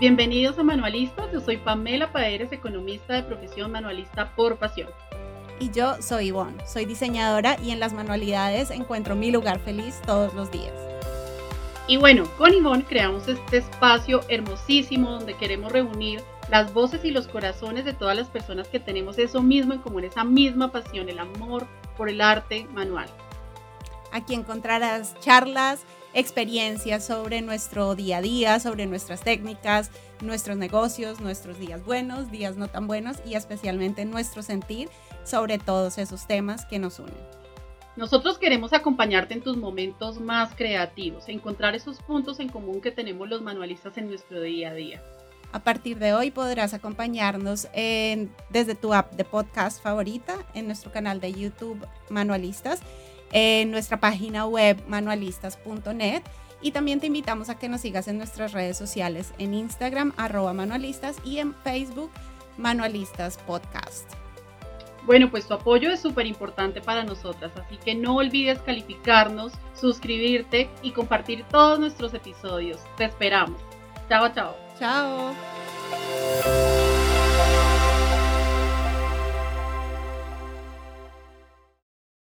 Bienvenidos a Manualistas, yo soy Pamela Paeres, economista de profesión manualista por pasión. Y yo soy Ivonne, soy diseñadora y en las manualidades encuentro mi lugar feliz todos los días. Y bueno, con Ivonne creamos este espacio hermosísimo donde queremos reunir las voces y los corazones de todas las personas que tenemos eso mismo en común, esa misma pasión, el amor por el arte manual. Aquí encontrarás charlas, experiencias sobre nuestro día a día, sobre nuestras técnicas, nuestros negocios, nuestros días buenos, días no tan buenos y especialmente nuestro sentir sobre todos esos temas que nos unen. Nosotros queremos acompañarte en tus momentos más creativos, encontrar esos puntos en común que tenemos los manualistas en nuestro día a día. A partir de hoy podrás acompañarnos desde tu app de podcast favorita, en nuestro canal de YouTube Manualistas en nuestra página web manualistas.net y también te invitamos a que nos sigas en nuestras redes sociales en Instagram arroba manualistas y en Facebook manualistas podcast. Bueno, pues tu apoyo es súper importante para nosotras, así que no olvides calificarnos, suscribirte y compartir todos nuestros episodios. Te esperamos. Chao, chao. Chao.